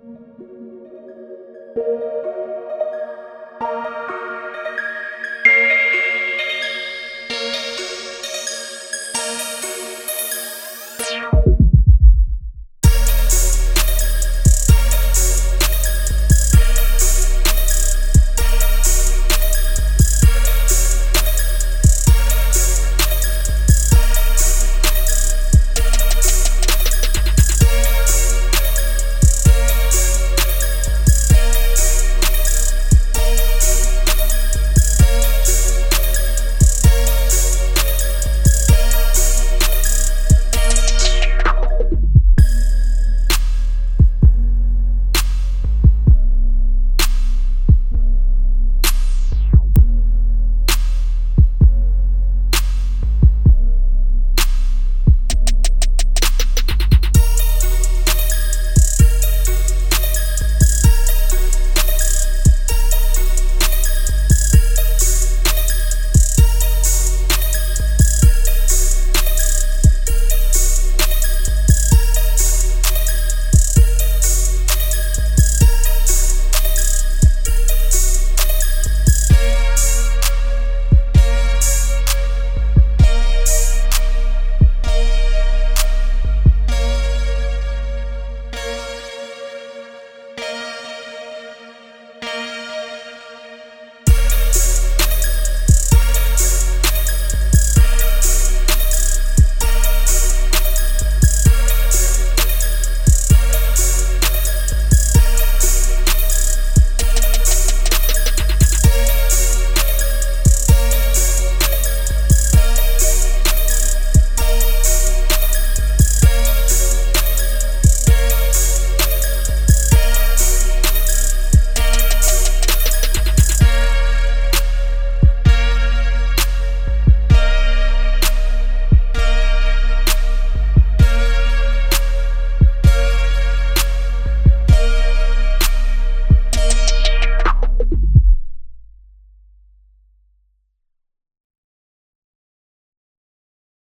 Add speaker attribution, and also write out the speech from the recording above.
Speaker 1: Música